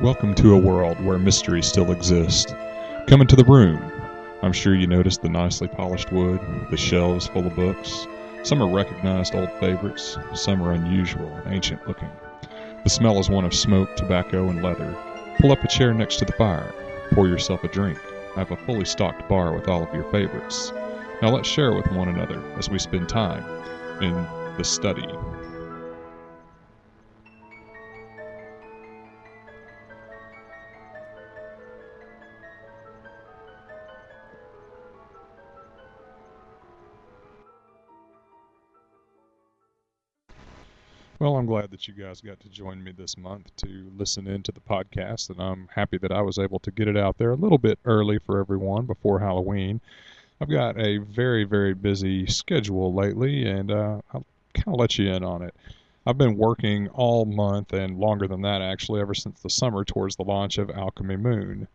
Welcome to a world where mystery still exists. Come into the room. I'm sure you noticed the nicely polished wood, the shelves full of books. Some are recognized old favorites, some are unusual ancient looking. The smell is one of smoke, tobacco, and leather. Pull up a chair next to the fire. Pour yourself a drink. I have a fully stocked bar with all of your favorites. Now let's share with one another as we spend time in the study. That you guys got to join me this month to listen in to the podcast, and I'm happy that I was able to get it out there a little bit early for everyone before Halloween. I've got a very, very busy schedule lately, and uh, I'll kind of let you in on it. I've been working all month and longer than that, actually, ever since the summer towards the launch of Alchemy Moon.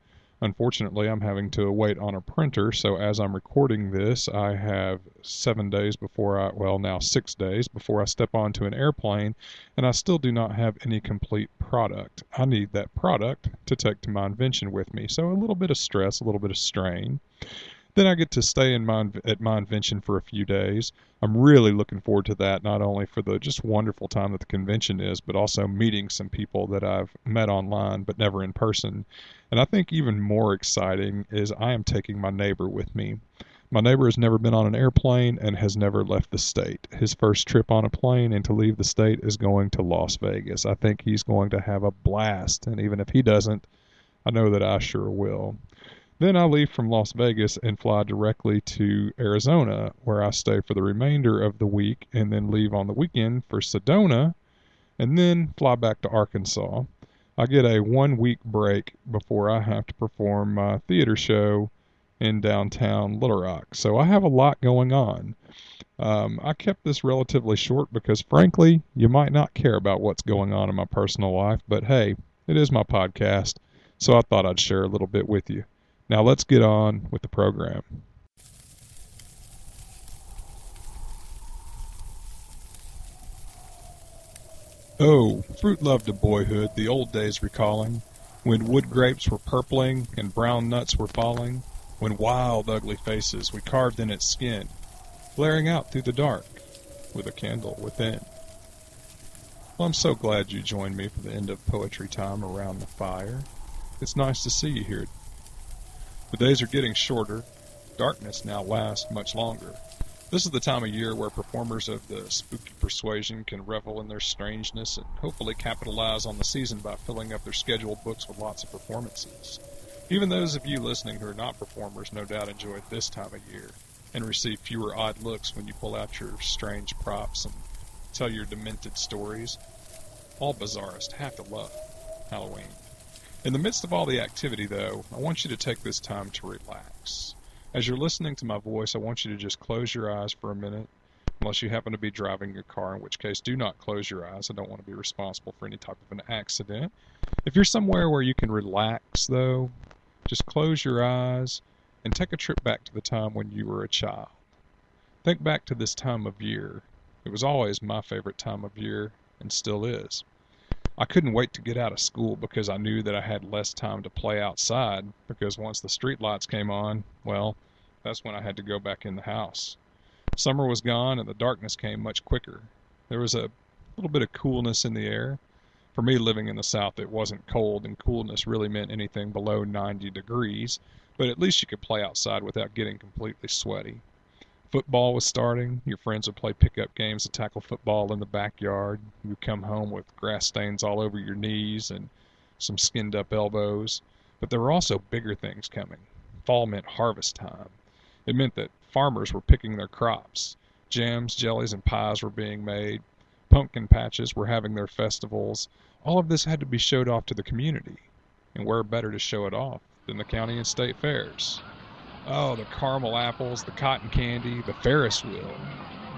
Unfortunately, I'm having to wait on a printer, so as I'm recording this, I have seven days before I, well, now six days before I step onto an airplane, and I still do not have any complete product. I need that product to take to Mindvention with me, so a little bit of stress, a little bit of strain. Then I get to stay in my, at Mindvention for a few days. I'm really looking forward to that, not only for the just wonderful time that the convention is, but also meeting some people that I've met online but never in person. And I think even more exciting is I am taking my neighbor with me. My neighbor has never been on an airplane and has never left the state. His first trip on a plane and to leave the state is going to Las Vegas. I think he's going to have a blast, and even if he doesn't, I know that I sure will. Then I leave from Las Vegas and fly directly to Arizona, where I stay for the remainder of the week and then leave on the weekend for Sedona and then fly back to Arkansas. I get a one week break before I have to perform my theater show in downtown Little Rock. So I have a lot going on. Um, I kept this relatively short because, frankly, you might not care about what's going on in my personal life, but hey, it is my podcast, so I thought I'd share a little bit with you. Now let's get on with the program. Oh, fruit loved to boyhood, the old days recalling, when wood grapes were purpling and brown nuts were falling, when wild, ugly faces we carved in its skin, glaring out through the dark with a candle within. Well, I'm so glad you joined me for the end of poetry time around the fire. It's nice to see you here the days are getting shorter. Darkness now lasts much longer. This is the time of year where performers of the spooky persuasion can revel in their strangeness and hopefully capitalize on the season by filling up their scheduled books with lots of performances. Even those of you listening who are not performers no doubt enjoy this time of year and receive fewer odd looks when you pull out your strange props and tell your demented stories. All bizarrists have to love Halloween. In the midst of all the activity, though, I want you to take this time to relax. As you're listening to my voice, I want you to just close your eyes for a minute, unless you happen to be driving your car, in which case, do not close your eyes. I don't want to be responsible for any type of an accident. If you're somewhere where you can relax, though, just close your eyes and take a trip back to the time when you were a child. Think back to this time of year. It was always my favorite time of year and still is. I couldn't wait to get out of school because I knew that I had less time to play outside because once the street lights came on, well, that's when I had to go back in the house. Summer was gone and the darkness came much quicker. There was a little bit of coolness in the air. For me living in the south it wasn't cold and coolness really meant anything below 90 degrees, but at least you could play outside without getting completely sweaty football was starting. Your friends would play pickup games to tackle football in the backyard. You'd come home with grass stains all over your knees and some skinned up elbows. But there were also bigger things coming. Fall meant harvest time. It meant that farmers were picking their crops. Jams, jellies, and pies were being made. Pumpkin patches were having their festivals. All of this had to be showed off to the community. And where better to show it off than the county and state fairs? Oh, the caramel apples, the cotton candy, the Ferris wheel,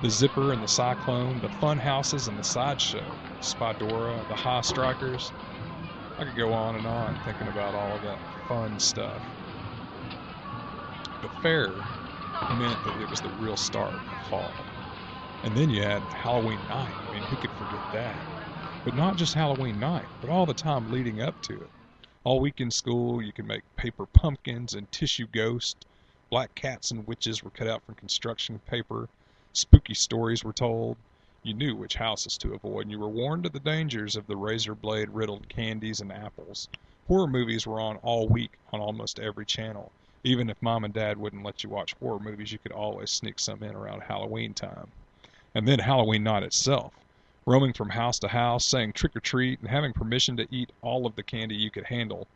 the zipper and the cyclone, the fun houses and the sideshow, Spadora, the high strikers. I could go on and on thinking about all of that fun stuff. The fair meant that it was the real start of fall. And then you had Halloween night. I mean, who could forget that? But not just Halloween night, but all the time leading up to it. All week in school, you could make paper pumpkins and tissue ghosts. Black cats and witches were cut out from construction paper. Spooky stories were told. You knew which houses to avoid, and you were warned of the dangers of the razor blade riddled candies and apples. Horror movies were on all week on almost every channel. Even if mom and dad wouldn't let you watch horror movies, you could always sneak some in around Halloween time. And then Halloween night itself. Roaming from house to house, saying trick or treat, and having permission to eat all of the candy you could handle,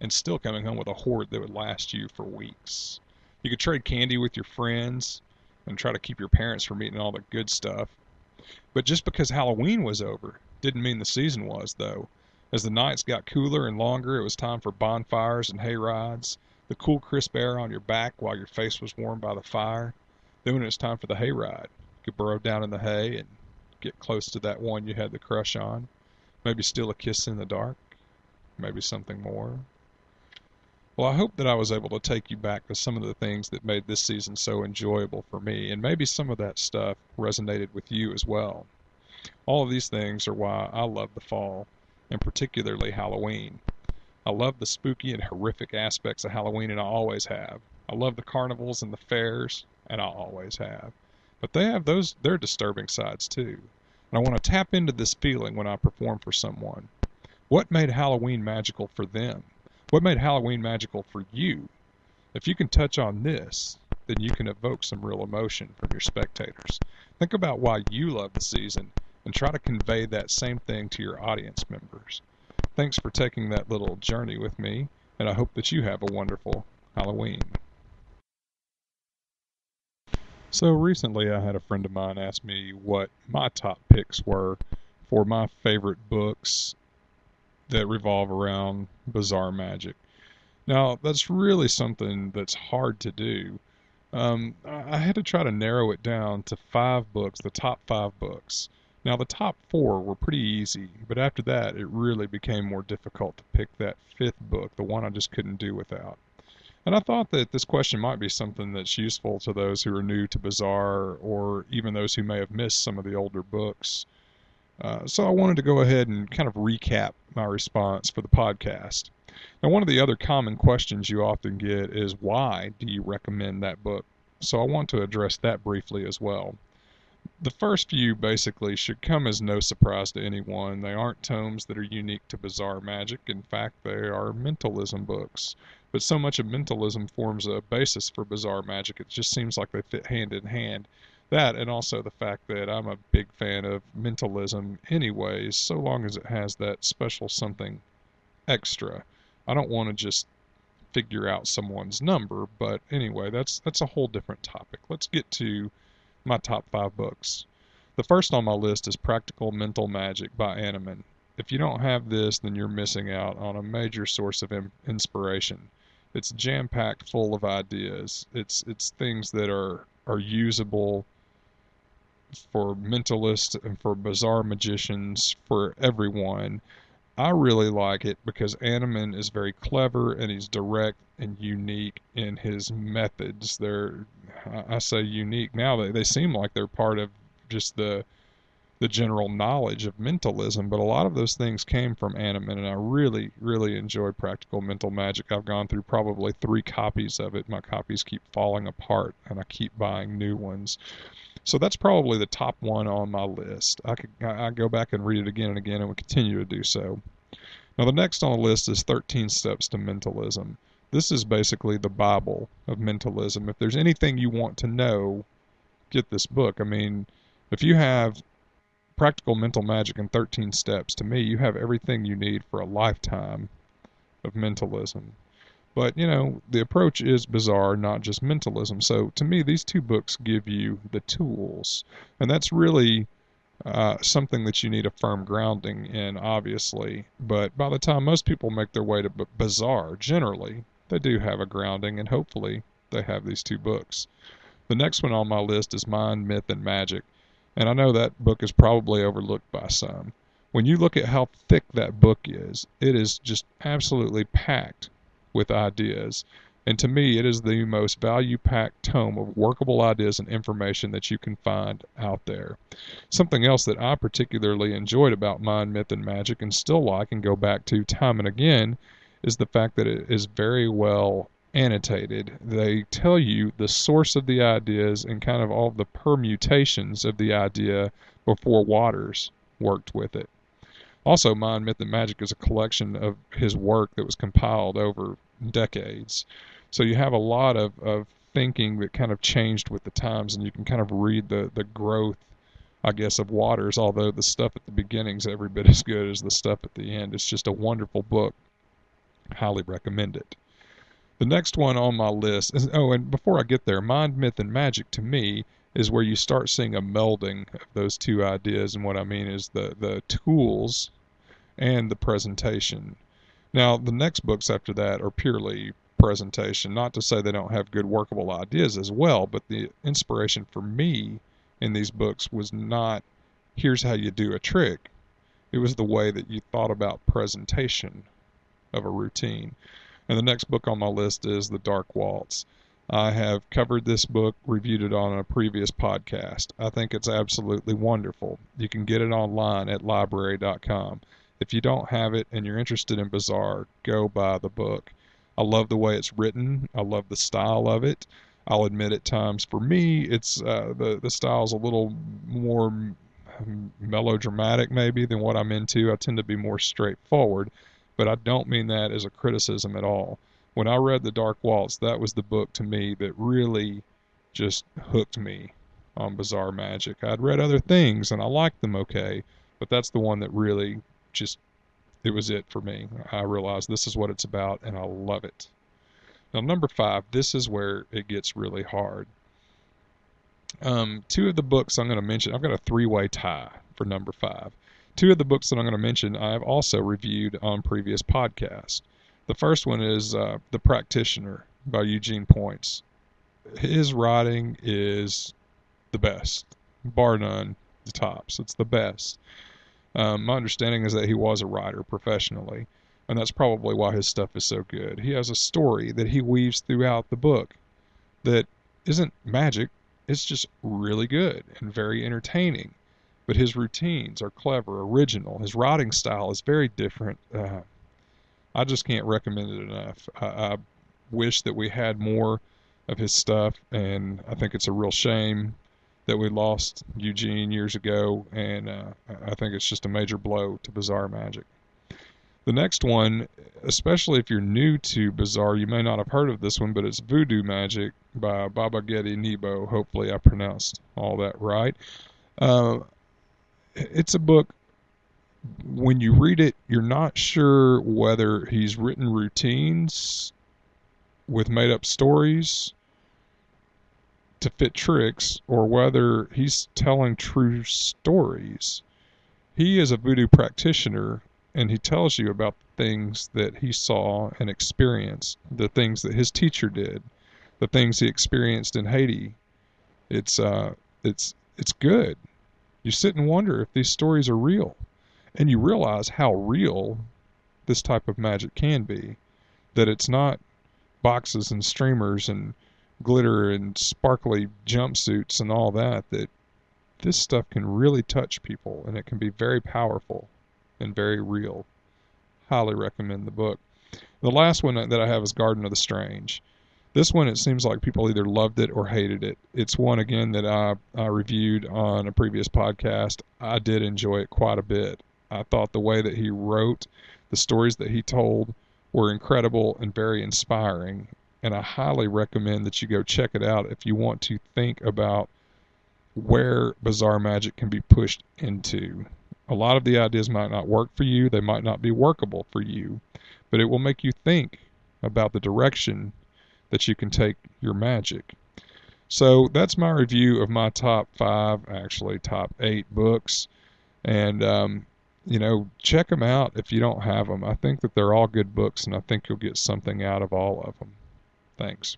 and still coming home with a hoard that would last you for weeks. You could trade candy with your friends and try to keep your parents from eating all the good stuff. But just because Halloween was over didn't mean the season was, though. As the nights got cooler and longer, it was time for bonfires and hay rides, the cool, crisp air on your back while your face was warmed by the fire. Then when it was time for the hay ride, you could burrow down in the hay and get close to that one you had the crush on. Maybe steal a kiss in the dark. Maybe something more. Well, I hope that I was able to take you back to some of the things that made this season so enjoyable for me, and maybe some of that stuff resonated with you as well. All of these things are why I love the fall, and particularly Halloween. I love the spooky and horrific aspects of Halloween, and I always have. I love the carnivals and the fairs, and I always have. But they have those their disturbing sides too. And I want to tap into this feeling when I perform for someone. What made Halloween magical for them? What made Halloween magical for you? If you can touch on this, then you can evoke some real emotion from your spectators. Think about why you love the season and try to convey that same thing to your audience members. Thanks for taking that little journey with me, and I hope that you have a wonderful Halloween. So recently I had a friend of mine ask me what my top picks were for my favorite books that revolve around bizarre magic. Now, that's really something that's hard to do. Um, I had to try to narrow it down to five books, the top five books. Now, the top four were pretty easy, but after that, it really became more difficult to pick that fifth book, the one I just couldn't do without. And I thought that this question might be something that's useful to those who are new to Bizarre or even those who may have missed some of the older books. Uh, so I wanted to go ahead and kind of recap my response for the podcast. Now, one of the other common questions you often get is why do you recommend that book? So I want to address that briefly as well. The first few basically should come as no surprise to anyone. They aren't tomes that are unique to bizarre magic. In fact, they are mentalism books. But so much of mentalism forms a basis for bizarre magic, it just seems like they fit hand in hand that and also the fact that I'm a big fan of mentalism anyways, so long as it has that special something extra. I don't want to just figure out someone's number, but anyway, that's that's a whole different topic. Let's get to my top 5 books. The first on my list is Practical Mental Magic by Annemann. If you don't have this, then you're missing out on a major source of inspiration. It's jam-packed full of ideas. It's it's things that are are usable for mentalists and for bizarre magicians, for everyone. I really like it because Annemann is very clever and he's direct and unique in his methods. They're, I say unique now. They they seem like they're part of just the the general knowledge of mentalism, but a lot of those things came from Annemann, and I really, really enjoy Practical Mental Magic. I've gone through probably three copies of it. My copies keep falling apart, and I keep buying new ones. So that's probably the top one on my list. I could I go back and read it again and again and would continue to do so. Now the next on the list is 13 Steps to Mentalism. This is basically the Bible of mentalism. If there's anything you want to know, get this book. I mean, if you have Practical Mental Magic in 13 Steps, to me, you have everything you need for a lifetime of mentalism. But, you know, the approach is bizarre, not just mentalism. So to me, these two books give you the tools. And that's really uh, something that you need a firm grounding in, obviously. But by the time most people make their way to b- bizarre, generally, they do have a grounding, and hopefully they have these two books. The next one on my list is Mind, Myth, and Magic. And I know that book is probably overlooked by some. When you look at how thick that book is, it is just absolutely packed with ideas. And to me, it is the most value packed tome of workable ideas and information that you can find out there. Something else that I particularly enjoyed about Mind, Myth, and Magic and still like and go back to time and again is the fact that it is very well annotated. They tell you the source of the ideas and kind of all the permutations of the idea before Waters worked with it. Also, Mind, Myth, and Magic is a collection of his work that was compiled over decades. So you have a lot of, of thinking that kind of changed with the times, and you can kind of read the, the growth, I guess, of Waters, although the stuff at the beginning is every bit as good as the stuff at the end. It's just a wonderful book. Highly recommend it. The next one on my list is, oh, and before I get there, Mind, Myth, and Magic to me is where you start seeing a melding of those two ideas. And what I mean is the, the tools and the presentation. Now, the next books after that are purely presentation. Not to say they don't have good workable ideas as well, but the inspiration for me in these books was not here's how you do a trick. It was the way that you thought about presentation of a routine. And the next book on my list is The Dark Waltz. I have covered this book, reviewed it on a previous podcast. I think it's absolutely wonderful. You can get it online at lybrary.com. If you don't have it and you're interested in Bizarre, go buy the book. I love the way it's written. I love the style of it. I'll admit at times for me, it's uh, the the style's a little more melodramatic maybe than what I'm into. I tend to be more straightforward, but I don't mean that as a criticism at all. When I read The Dark Waltz, that was the book to me that really just hooked me on bizarre Magic. I'd read other things and I liked them okay, but that's the one that really just it was it for me. I realized this is what it's about and I love it. Now number 5, this is where it gets really hard. Um, two of the books I'm going to mention, I've got a three-way tie for number 5. Two of the books that I'm going to mention I have also reviewed on previous podcasts. The first one is uh, The Practitioner by Eugene Poinc. His writing is the best, bar none, the tops. It's the best. Um, my understanding is that he was a writer professionally, and that's probably why his stuff is so good. He has a story that he weaves throughout the book that isn't magic, it's just really good and very entertaining but his routines are clever, original. His writing style is very different. Uh, I just can't recommend it enough. I, I wish that we had more of his stuff, and I think it's a real shame that we lost Eugene years ago, and uh, I think it's just a major blow to Bizarre Magic. The next one, especially if you're new to Bizarre, you may not have heard of this one, but it's Voodoo Magic by Baba Ghede Nibo. Hopefully, I pronounced all that right. Uh, it's a book when you read it you're not sure whether he's written routines with made up stories to fit tricks or whether he's telling true stories. He is a voodoo practitioner and he tells you about the things that he saw and experienced the things that his teacher did the things he experienced in Haiti. It's uh it's it's good. You sit and wonder if these stories are real. And you realize how real this type of magic can be. That it's not boxes and streamers and glitter and sparkly jumpsuits and all that. That this stuff can really touch people and it can be very powerful and very real. Highly recommend the book. The last one that I have is Garden of the Strange. This one, it seems like people either loved it or hated it. It's one, again, that I, I reviewed on a previous podcast. I did enjoy it quite a bit. I thought the way that he wrote, the stories that he told, were incredible and very inspiring. And I highly recommend that you go check it out if you want to think about where bizarre Magic can be pushed into. A lot of the ideas might not work for you, they might not be workable for you, but it will make you think about the direction that you can take your magic. So that's my review of my top five, actually top eight books, and um, you know check them out if you don't have them. I think that they're all good books, and I think you'll get something out of all of them. Thanks.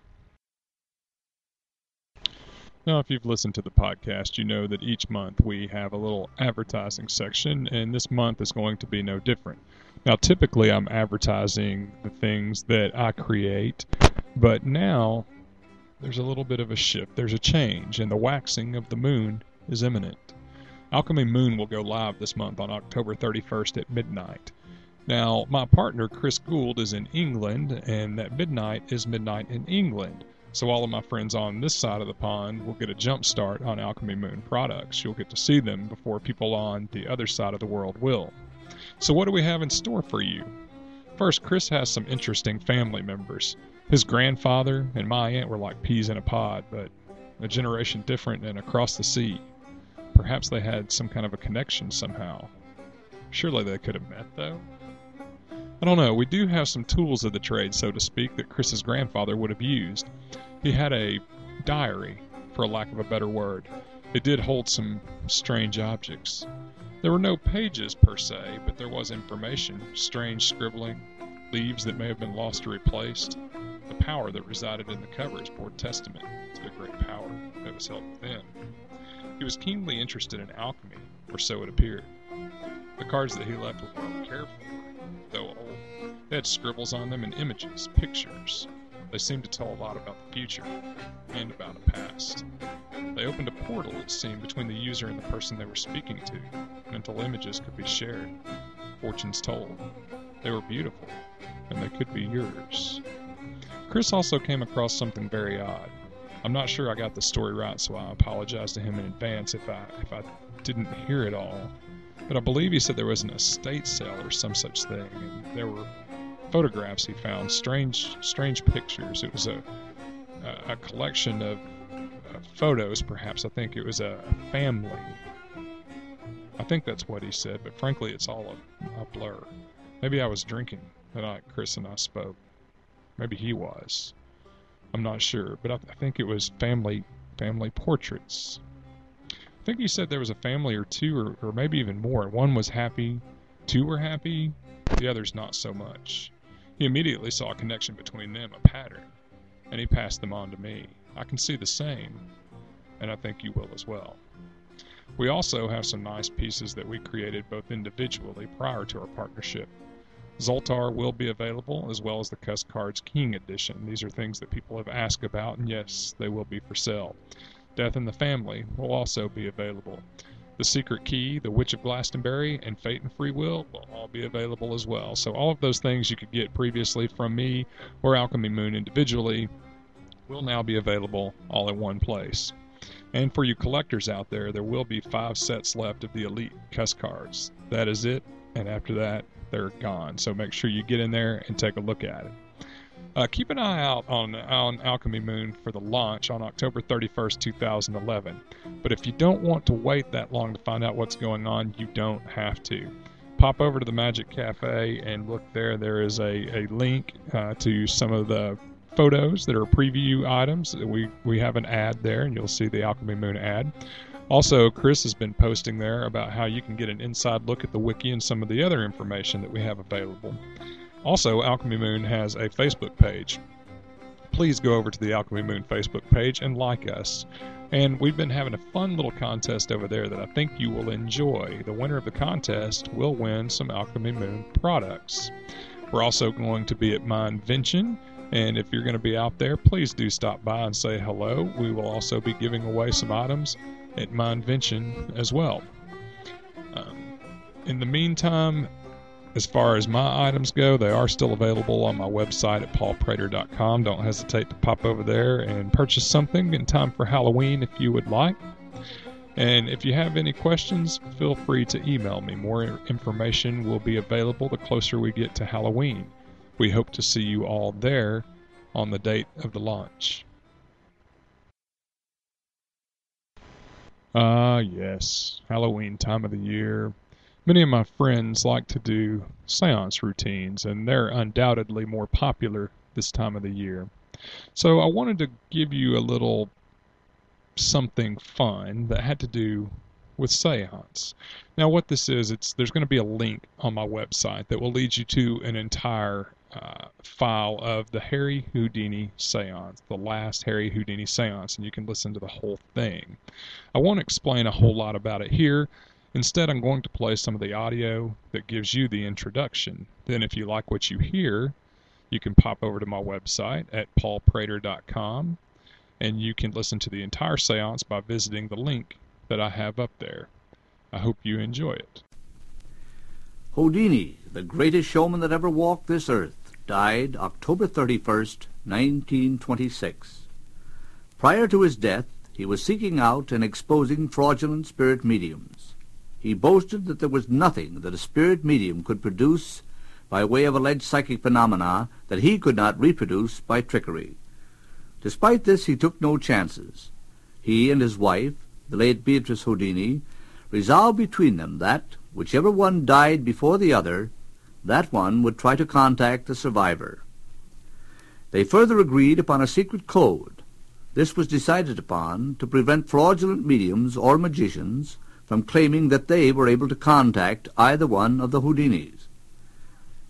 Now, if you've listened to the podcast, you know that each month we have a little advertising section, and this month is going to be no different. Now, typically I'm advertising the things that I create but now there's a little bit of a shift. There's a change, and the waxing of the moon is imminent. Alchemy Moon will go live this month on October 31st at midnight. Now, my partner Chris Gould is in England, and that midnight is midnight in England. So all of my friends on this side of the pond will get a jump start on Alchemy Moon products. You'll get to see them before people on the other side of the world will. So what do we have in store for you? First, Chris has some interesting family members. His grandfather and my aunt were like peas in a pod, but a generation different and across the sea. Perhaps they had some kind of a connection somehow. Surely they could have met, though. I don't know. We do have some tools of the trade, so to speak, that Chris's grandfather would have used. He had a diary, for lack of a better word. It did hold some strange objects. There were no pages per se, but there was information, strange scribbling, leaves that may have been lost or replaced. The power that resided in the covers bore testament to the great power that was held within. He was keenly interested in alchemy, or so it appeared. The cards that he left were well cared for, though old. They had scribbles on them and images, pictures. They seemed to tell a lot about the future and about the past. They opened a portal, it seemed, between the user and the person they were speaking to. Mental images could be shared, fortunes told. They were beautiful, and they could be yours. Chris also came across something very odd. I'm not sure I got the story right, so I apologize to him in advance if I if I didn't hear it all. But I believe he said there was an estate sale or some such thing, and there were photographs he found, strange strange pictures. It was a a, a collection of uh, photos, perhaps. I think it was a, family. I think that's what he said, but frankly, it's all a, a blur. Maybe I was drinking the night Chris and I spoke. Maybe he was. I'm not sure, but I, I think it was family family portraits. I think he said there was a family or two, or, or maybe even more. One was happy, two were happy, the others not so much. He immediately saw a connection between them, a pattern, and he passed them on to me. I can see the same, and I think you will as well. We also have some nice pieces that we created both individually prior to our partnership Zoltar will be available, as well as the Cuss Cards King Edition. These are things that people have asked about, and yes, they will be for sale. Death in the Family will also be available. The Secret Key, The Witch of Glastonbury, and Fate and Free Will will all be available as well. So all of those things you could get previously from me or Alchemy Moon individually will now be available all in one place. And for you collectors out there, there will be five sets left of the Elite Cuss cards. That is it, and after that, they're gone. So make sure you get in there and take a look at it. Uh, keep an eye out on, on Alchemy Moon for the launch on October 31st, 2011. But if you don't want to wait that long to find out what's going on, you don't have to. Pop over to the Magic Cafe and look there. There is a, a link uh, to some of the photos that are preview items. We, we have an ad there, and you'll see the Alchemy Moon ad. Also, Chris has been posting there about how you can get an inside look at the wiki and some of the other information that we have available. Also, Alchemy Moon has a Facebook page. Please go over to the Alchemy Moon Facebook page and like us. And we've been having a fun little contest over there that I think you will enjoy. The winner of the contest will win some Alchemy Moon products. We're also going to be at Mindvention, and if you're going to be out there, please do stop by and say hello. We will also be giving away some items at Mindvention as well. Um, in the meantime, as far as my items go, they are still available on my website at paulprater.com. Don't hesitate to pop over there and purchase something in time for Halloween if you would like. And if you have any questions, feel free to email me. More information will be available the closer we get to Halloween. We hope to see you all there on the date of the launch. Ah, yes, Halloween time of the year. Many of my friends like to do seance routines, and they're undoubtedly more popular this time of the year. So I wanted to give you a little something fun that had to do with seance. Now, what this is, it's there's going to be a link on my website that will lead you to an entire uh, file of the Harry Houdini seance, the last Harry Houdini seance, and you can listen to the whole thing. I won't explain a whole lot about it here. Instead, I'm going to play some of the audio that gives you the introduction. Then, if you like what you hear, you can pop over to my website at paulprater.com and you can listen to the entire seance by visiting the link that I have up there. I hope you enjoy it. Houdini, the greatest showman that ever walked this earth, died October 31st, 1926. Prior to his death, he was seeking out and exposing fraudulent spirit mediums. He boasted that there was nothing that a spirit medium could produce by way of alleged psychic phenomena that he could not reproduce by trickery. Despite this, he took no chances. He and his wife, the late Beatrice Houdini, resolved between them that, whichever one died before the other, that one would try to contact the survivor. They further agreed upon a secret code. This was decided upon to prevent fraudulent mediums or magicians from claiming that they were able to contact either one of the Houdinis.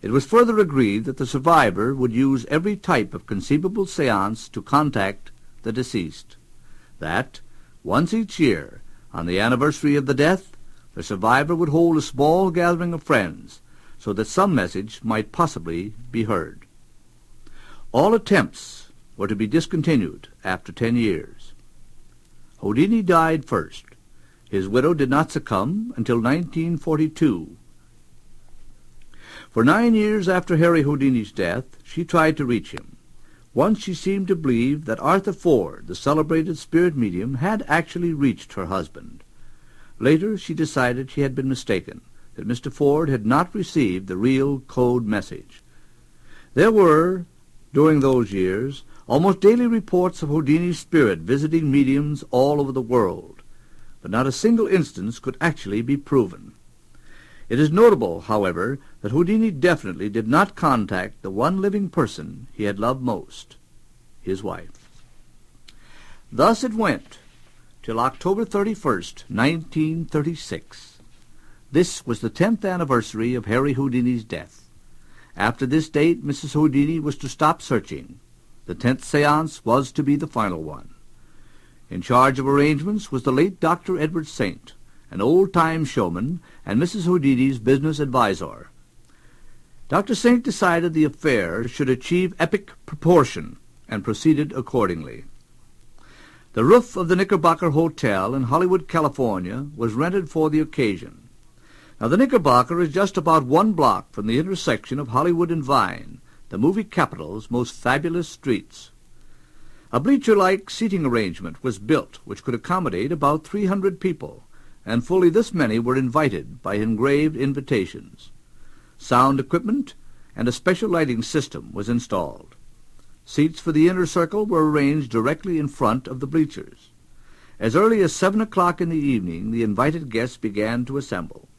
It was further agreed that the survivor would use every type of conceivable seance to contact the deceased. That, once each year, on the anniversary of the death, the survivor would hold a small gathering of friends so that some message might possibly be heard. All attempts were to be discontinued after ten years. Houdini died first. His widow did not succumb until 1942. For nine years after Harry Houdini's death, she tried to reach him. Once she seemed to believe that Arthur Ford, the celebrated spirit medium, had actually reached her husband. Later she decided she had been mistaken that Mr. Ford had not received the real code message. There were, during those years, almost daily reports of Houdini's spirit visiting mediums all over the world, but not a single instance could actually be proven. It is notable, however, that Houdini definitely did not contact the one living person he had loved most, his wife. Thus it went till October 31st, 1936. This was the tenth anniversary of Harry Houdini's death. After this date, Mrs. Houdini was to stop searching. The tenth seance was to be the final one. In charge of arrangements was the late Dr. Edward Saint, an old-time showman and Mrs. Houdini's business advisor. Dr. Saint decided the affair should achieve epic proportion and proceeded accordingly. The roof of the Knickerbocker Hotel in Hollywood, California, was rented for the occasion. Now, the Knickerbocker is just about one block from the intersection of Hollywood and Vine, the movie capital's most fabulous streets. A bleacher-like seating arrangement was built which could accommodate about 300 people, and fully this many were invited by engraved invitations. Sound equipment and a special lighting system was installed. Seats for the inner circle were arranged directly in front of the bleachers. As early as seven o'clock in the evening, the invited guests began to assemble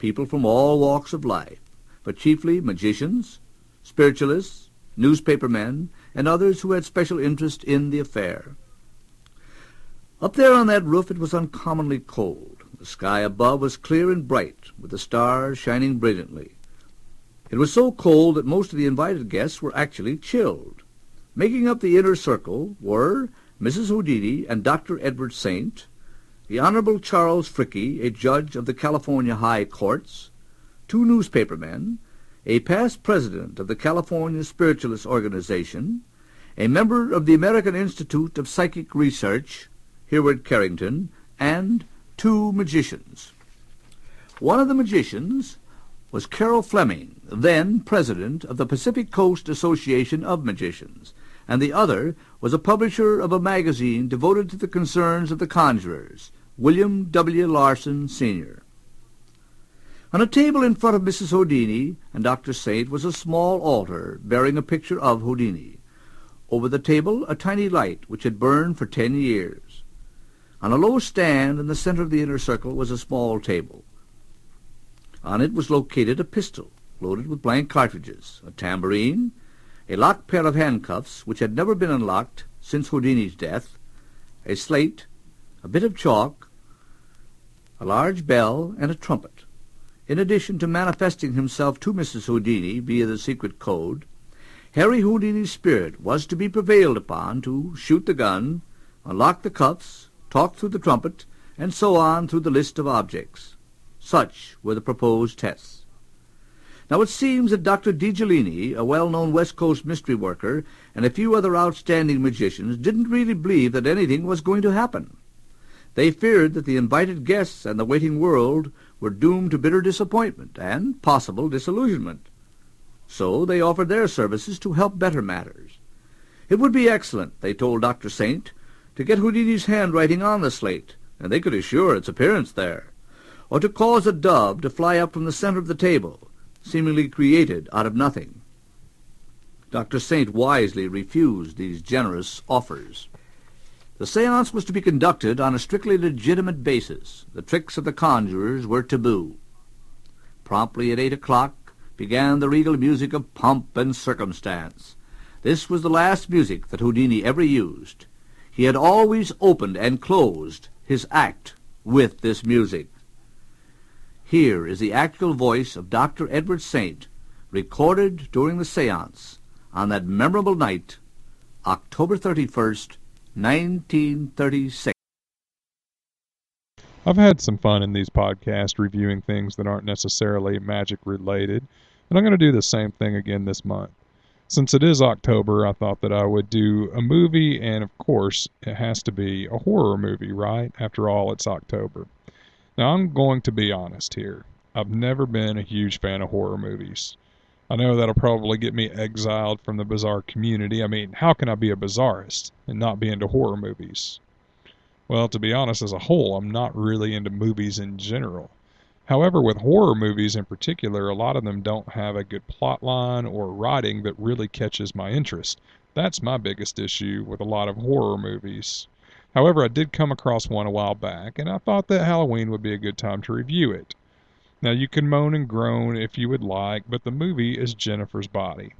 people from all walks of life, but chiefly magicians, spiritualists, newspapermen, and others who had special interest in the affair. Up there on that roof it was uncommonly cold. The sky above was clear and bright, with the stars shining brilliantly. It was so cold that most of the invited guests were actually chilled. Making up the inner circle were Mrs. Houdini and Dr. Edward Saint, the Honorable Charles Fricke, a judge of the California High Courts, two newspapermen, a past president of the California Spiritualist Organization, a member of the American Institute of Psychic Research, Hereward Carrington, and two magicians. One of the magicians was Carol Fleming, then president of the Pacific Coast Association of Magicians, and the other was a publisher of a magazine devoted to the concerns of the conjurers, William W. Larson, Sr. On a table in front of Mrs. Houdini and Dr. Saint was a small altar bearing a picture of Houdini. Over the table a tiny light which had burned for ten years. On a low stand in the center of the inner circle was a small table. On it was located a pistol loaded with blank cartridges, a tambourine, a locked pair of handcuffs which had never been unlocked since Houdini's death, a slate, a bit of chalk, a large bell, and a trumpet. In addition to manifesting himself to Mrs. Houdini via the secret code, Harry Houdini's spirit was to be prevailed upon to shoot the gun, unlock the cuffs, talk through the trumpet, and so on through the list of objects. Such were the proposed tests. Now it seems that Dr. DiGellini, a well-known West Coast mystery worker, and a few other outstanding magicians didn't really believe that anything was going to happen. They feared that the invited guests and the waiting world were doomed to bitter disappointment and possible disillusionment. So they offered their services to help better matters. It would be excellent, they told Dr. Saint, to get Houdini's handwriting on the slate, and they could assure its appearance there, or to cause a dove to fly up from the center of the table, seemingly created out of nothing. Dr. Saint wisely refused these generous offers. The seance was to be conducted on a strictly legitimate basis. The tricks of the conjurers were taboo. Promptly at eight o'clock began the regal music of pomp and circumstance. This was the last music that Houdini ever used. He had always opened and closed his act with this music. Here is the actual voice of Dr. Edward Saint, recorded during the seance on that memorable night, October 31st, 1936. I've had some fun in these podcasts reviewing things that aren't necessarily magic related, and I'm going to do the same thing again this month. Since it is October, I thought that I would do a movie, and of course, it has to be a horror movie, right? After all, it's October. Now, I'm going to be honest here. I've never been a huge fan of horror movies. I know that'll probably get me exiled from the bizarre community. I mean, how can I be a bizarrist and not be into horror movies? Well, to be honest, as a whole, I'm not really into movies in general. However, with horror movies in particular, a lot of them don't have a good plot line or writing that really catches my interest. That's my biggest issue with a lot of horror movies. However, I did come across one a while back, and I thought that Halloween would be a good time to review it. Now, you can moan and groan if you would like, but the movie is Jennifer's Body.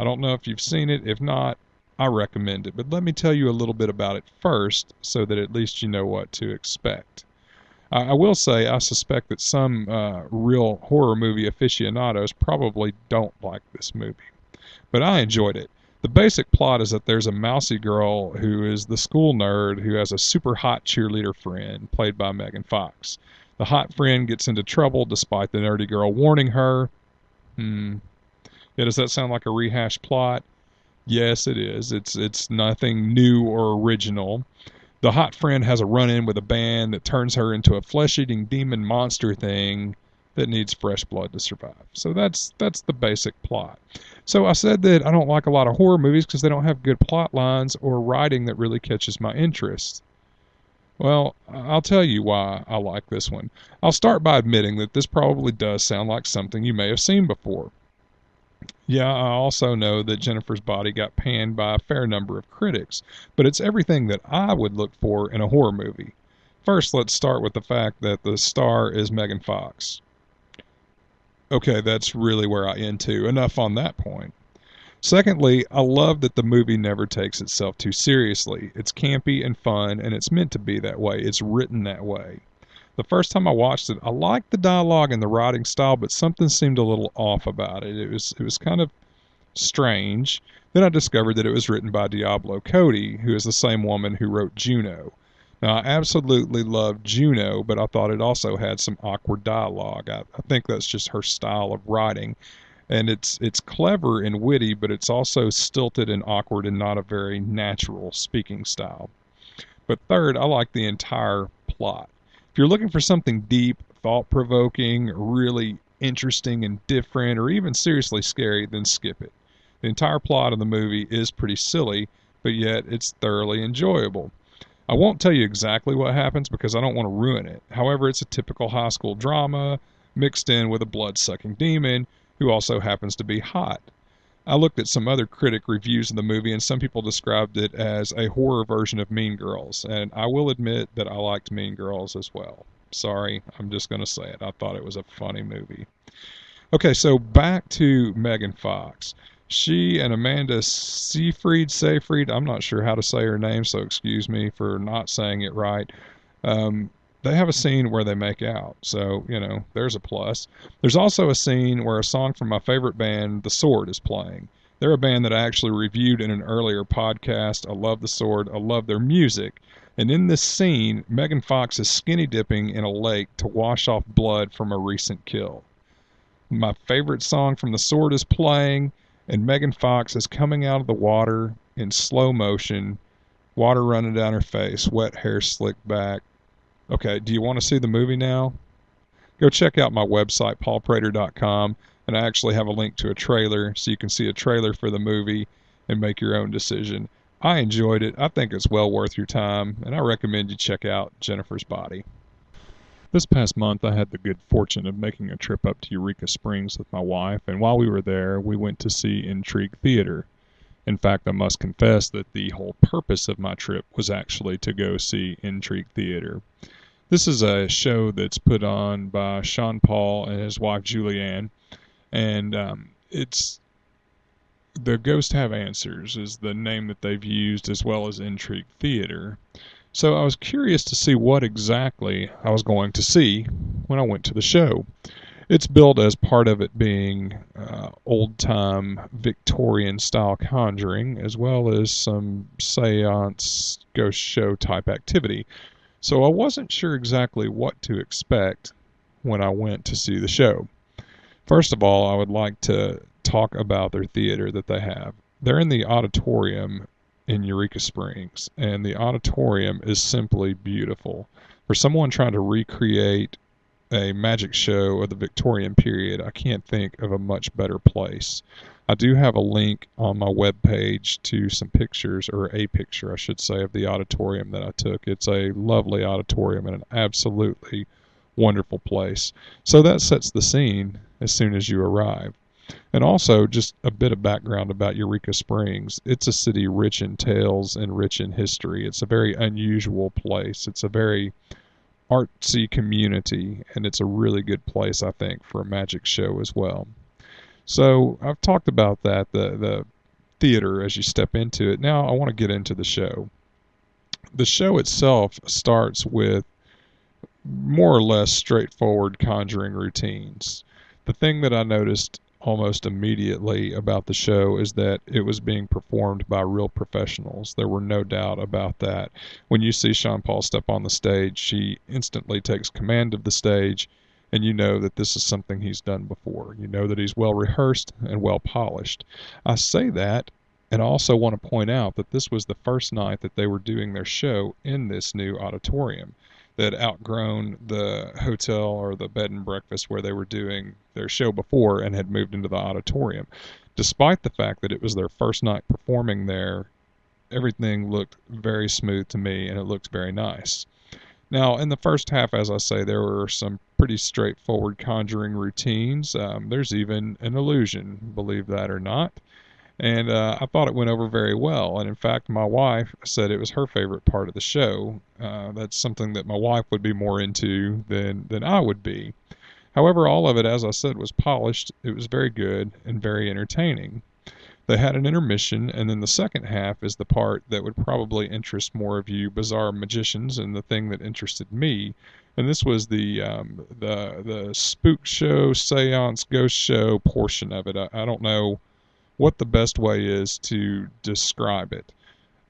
I don't know if you've seen it. If not, I recommend it. But let me tell you a little bit about it first so that at least you know what to expect. I, I will say I suspect that some uh, real horror movie aficionados probably don't like this movie. But I enjoyed it. The basic plot is that there's a mousy girl who is the school nerd who has a super hot cheerleader friend, played by Megan Fox. The hot friend gets into trouble despite the nerdy girl warning her. Hmm. Yeah, does that sound like a rehashed plot? Yes, it is. It's it's nothing new or original. The hot friend has a run-in with a band that turns her into a flesh-eating demon monster thing that needs fresh blood to survive. So that's that's the basic plot. So I said that I don't like a lot of horror movies because they don't have good plot lines or writing that really catches my interest. Well, I'll tell you why I like this one. I'll start by admitting that this probably does sound like something you may have seen before. Yeah, I also know that Jennifer's Body got panned by a fair number of critics, but it's everything that I would look for in a horror movie. First, let's start with the fact that the star is Megan Fox. Okay, that's really where I end to. Enough on that point. Secondly, I love that the movie never takes itself too seriously. It's campy and fun, and it's meant to be that way. It's written that way. The first time I watched it, I liked the dialogue and the writing style, but something seemed a little off about it. It was it was kind of strange. Then I discovered that it was written by Diablo Cody, who is the same woman who wrote Juno. Now, I absolutely loved Juno, but I thought it also had some awkward dialogue. I, I think that's just her style of writing and it's it's clever and witty, but it's also stilted and awkward and not a very natural speaking style. But third, I like the entire plot. If you're looking for something deep, thought-provoking, really interesting and different, or even seriously scary, then skip it. The entire plot of the movie is pretty silly, but yet it's thoroughly enjoyable. I won't tell you exactly what happens because I don't want to ruin it. However, it's a typical high school drama mixed in with a blood sucking demon who also happens to be hot. I looked at some other critic reviews of the movie, and some people described it as a horror version of Mean Girls, and I will admit that I liked Mean Girls as well. Sorry, I'm just going to say it. I thought it was a funny movie. Okay, so back to Megan Fox. She and Amanda Seyfried, Seyfried, I'm not sure how to say her name, so excuse me for not saying it right. Um, they have a scene where they make out. So, you know, there's a plus. There's also a scene where a song from my favorite band, The Sword, is playing. They're a band that I actually reviewed in an earlier podcast. I love The Sword. I love their music. And in this scene, Megan Fox is skinny dipping in a lake to wash off blood from a recent kill. My favorite song from The Sword is playing, and Megan Fox is coming out of the water in slow motion water running down her face, wet hair slicked back. Okay, do you want to see the movie now? Go check out my website, paulprater.com, and I actually have a link to a trailer so you can see a trailer for the movie and make your own decision. I enjoyed it. I think it's well worth your time, and I recommend you check out Jennifer's Body. This past month, I had the good fortune of making a trip up to Eureka Springs with my wife, and while we were there, we went to see Intrigue Theater. In fact, I must confess that the whole purpose of my trip was actually to go see Intrigue Theater. This is a show that's put on by Sean Paul and his wife Juliane, and um, it's the Ghost Have Answers is the name that they've used as well as Intrigue Theater. So I was curious to see what exactly I was going to see when I went to the show. It's billed as part of it being uh, old time Victorian style conjuring, as well as some seance ghost show type activity. So I wasn't sure exactly what to expect when I went to see the show. First of all, I would like to talk about their theater that they have. They're in the auditorium in Eureka Springs, and the auditorium is simply beautiful. For someone trying to recreate a magic show of the Victorian period, I can't think of a much better place. I do have a link on my web page to some pictures, or a picture, I should say, of the auditorium that I took. It's a lovely auditorium and an absolutely wonderful place. So that sets the scene as soon as you arrive. And also, just a bit of background about Eureka Springs. It's a city rich in tales and rich in history. It's a very unusual place. It's a very artsy community, and it's a really good place, I think, for a magic show as well. So I've talked about that, the the theater as you step into it. Now I want to get into the show. The show itself starts with more or less straightforward conjuring routines. The thing that I noticed almost immediately about the show is that it was being performed by real professionals. There were no doubt about that. When you see Sean Paul step on the stage, she instantly takes command of the stage, and you know that this is something he's done before. You know that he's well rehearsed and well polished. I say that and also want to point out that this was the first night that they were doing their show in this new auditorium that outgrown the hotel or the bed and breakfast where they were doing their show before and had moved into the auditorium. Despite the fact that it was their first night performing there, everything looked very smooth to me and it looked very nice. Now, in the first half, as I say, there were some pretty straightforward conjuring routines. Um, there's even an illusion, believe that or not and uh, I thought it went over very well. And in fact, my wife said it was her favorite part of the show. Uh, that's something that my wife would be more into than than I would be. However, all of it, as I said, was polished. It was very good and very entertaining. They had an intermission, and then the second half is the part that would probably interest more of you bizarre magicians, and the thing that interested me. And this was the um, the the spook show, seance, ghost show portion of it. I, I don't know what the best way is to describe it.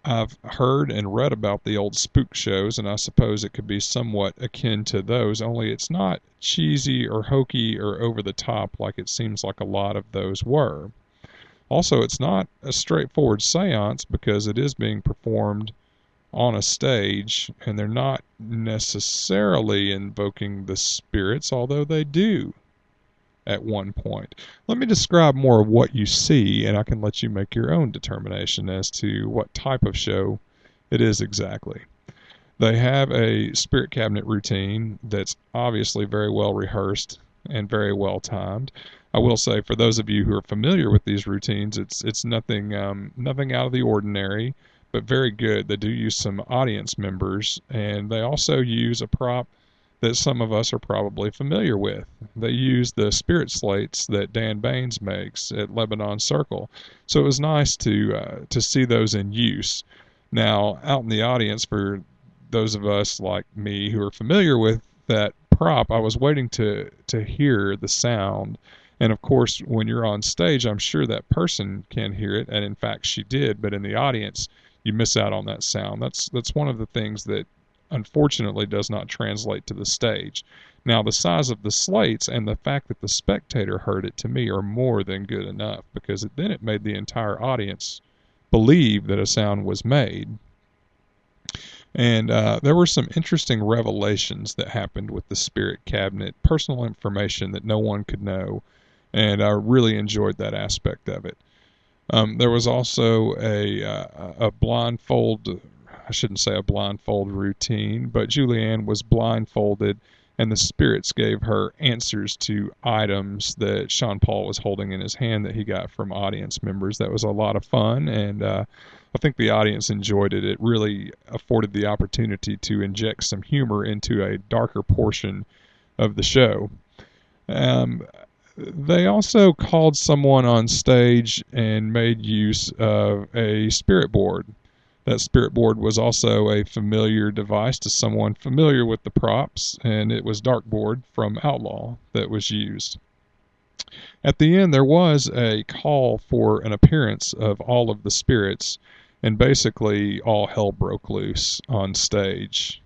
I've heard and read about the old spook shows, and I suppose it could be somewhat akin to those, only it's not cheesy or hokey or over the top like it seems like a lot of those were. Also, it's not a straightforward seance because it is being performed on a stage, and they're not necessarily invoking the spirits, although they do at one point. Let me describe more of what you see, and I can let you make your own determination as to what type of show it is exactly. They have a spirit cabinet routine that's obviously very well rehearsed and very well timed. I will say, for those of you who are familiar with these routines, it's it's nothing um, nothing out of the ordinary, but very good. They do use some audience members, and they also use a prop that some of us are probably familiar with. They use the spirit slates that Dan Baines makes at Lebanon Circle, so it was nice to uh, to see those in use. Now, out in the audience, for those of us like me who are familiar with that prop, I was waiting to to hear the sound. And of course, when you're on stage, I'm sure that person can hear it, and in fact, she did. But in the audience, you miss out on that sound. That's that's one of the things that unfortunately does not translate to the stage. Now, the size of the slates and the fact that the spectator heard it to me are more than good enough because it, then it made the entire audience believe that a sound was made. And uh, there were some interesting revelations that happened with the spirit cabinet, personal information that no one could know, and I really enjoyed that aspect of it. Um, there was also a uh, a blindfold. I shouldn't say a blindfold routine, but Juliane was blindfolded, and the spirits gave her answers to items that Sean Paul was holding in his hand that he got from audience members. That was a lot of fun, and uh, I think the audience enjoyed it. It really afforded the opportunity to inject some humor into a darker portion of the show. Um, they also called someone on stage and made use of a spirit board. That spirit board was also a familiar device to someone familiar with the props, and it was Darkboard from Outlaw that was used. At the end, there was a call for an appearance of all of the spirits and basically all hell broke loose on stage.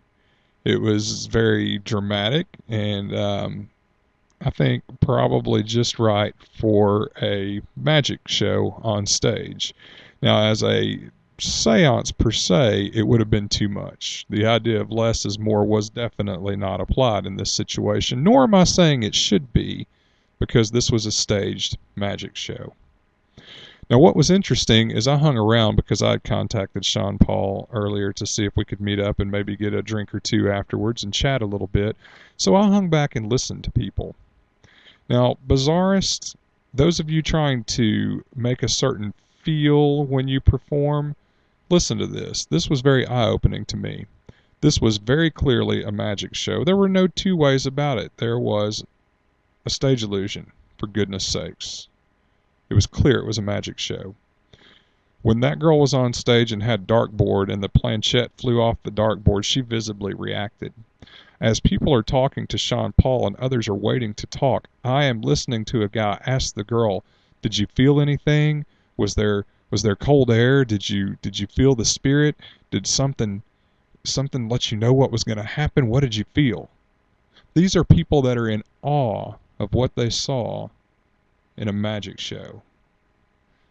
It was very dramatic and um, I think probably just right for a magic show on stage. Now, as a seance per se, it would have been too much. The idea of less is more was definitely not applied in this situation, nor am I saying it should be, because this was a staged magic show. Now, what was interesting is I hung around because I had contacted Sean Paul earlier to see if we could meet up and maybe get a drink or two afterwards and chat a little bit. So I hung back and listened to people. Now, bizarrists, those of you trying to make a certain feel when you perform, listen to this. This was very eye opening to me. This was very clearly a magic show. There were no two ways about it. There was a stage illusion, for goodness sakes. It was clear it was a magic show. When that girl was on stage and had Darkboard and the planchette flew off the Darkboard, she visibly reacted. As people are talking to Sean Paul and others are waiting to talk, I am listening to a guy ask the girl, "Did you feel anything? Was there was there cold air? Did you did you feel the spirit? Did something something let you know what was going to happen? What did you feel?" These are people that are in awe of what they saw in a magic show.